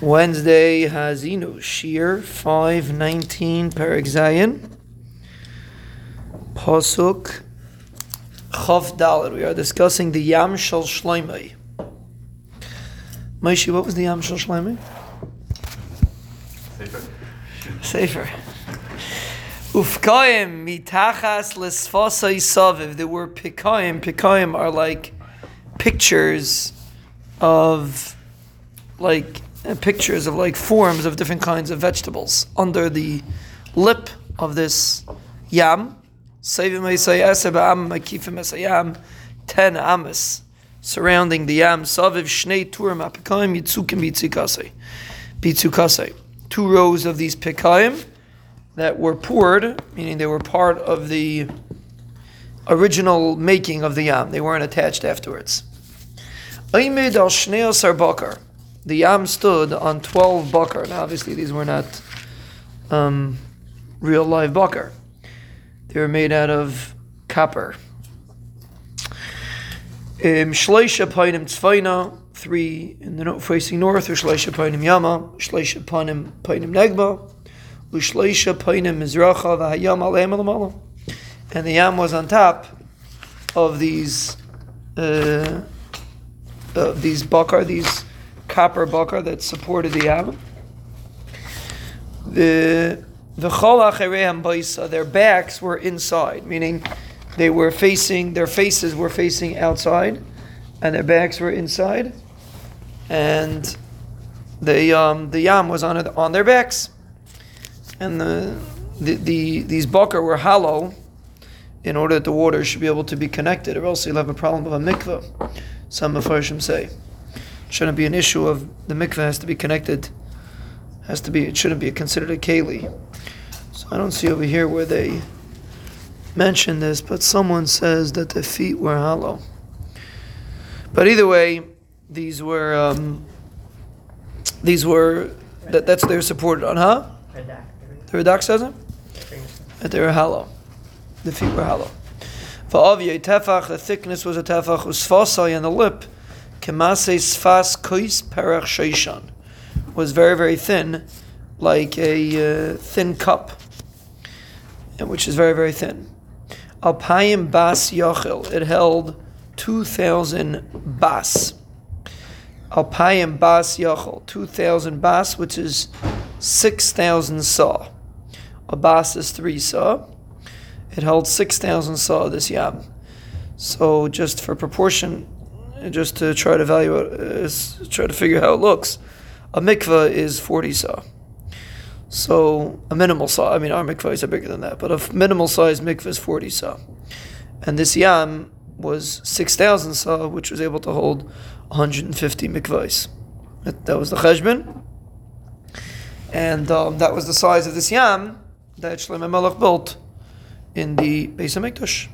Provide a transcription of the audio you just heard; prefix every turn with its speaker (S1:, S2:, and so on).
S1: Wednesday Hazinu Shiur 519 Perek Zayin Pasuk Chav Dalet. We are discussing the Yam Shal Shloimei. Moshe, what was the Yam Shal Shloimei?
S2: Sefer.
S1: Sefer. Ufkaim mitachas lesfasai saviv. There were pikaim. Pikaim are like pictures of like Uh, pictures of like forms of different kinds of vegetables under the lip of this yam. Ten amas surrounding the yam. Saviv shnei turim apikaim yitzukim. Bitzukasei. Two rows of these pikaim that were poured, meaning they were part of the original making of the yam. They weren't attached afterwards. Aimid al Shnei. The yam stood on 12 bakar. Now, obviously, these were not um, real live bakar. They were made out of copper. Um, Shleisha Painim Tzvaina, three in the no- facing north, Shleisha Painim Yama, Shleisha Painim Painim Negba, Ushleisha Painim Mizracha, Vahayam Aleim Alamala. And the yam was on top of these uh, of these bakar, these copper bakar that supported the yam. The the baisa, their backs were inside, meaning they were facing, their faces were facing outside, and their backs were inside, and the um, the yam was on on their backs, and the the, the these bakar were hollow, in order that the water should be able to be connected, or else you'll have a problem of a mikveh. Some Mepharshim say shouldn't be an issue of the mikveh has to be connected, has to be it shouldn't be considered a keli. So I don't see over here where they mention this, but someone says that the feet were hollow. But either way, these were um, these were that, that's they're supported on, huh? The Radak says it that they were hollow. The feet were hollow. For tefach, the thickness was a tefach usfasai and the lip kemase sfas kois perach sheishan was very very thin, like a uh, thin cup, which is very very thin. Alpayim bas yachil, it held two thousand bas. Alpayim bas two thousand bas, which is six thousand saw. A bas is three saw. It held six thousand saw this yam. So just for proportion, just to try to evaluate, uh, try to figure how it looks, a mikvah is forty saw. So a minimal saw. I mean, our mikvahs are bigger than that, but a minimal size mikvah is forty saw. And this yam was six thousand saw, which was able to hold one hundred and fifty mikvahs. That, that was the cheshbon, and um, that was the size of this yam that Shlomo Melech built in the Beis Hamikdash.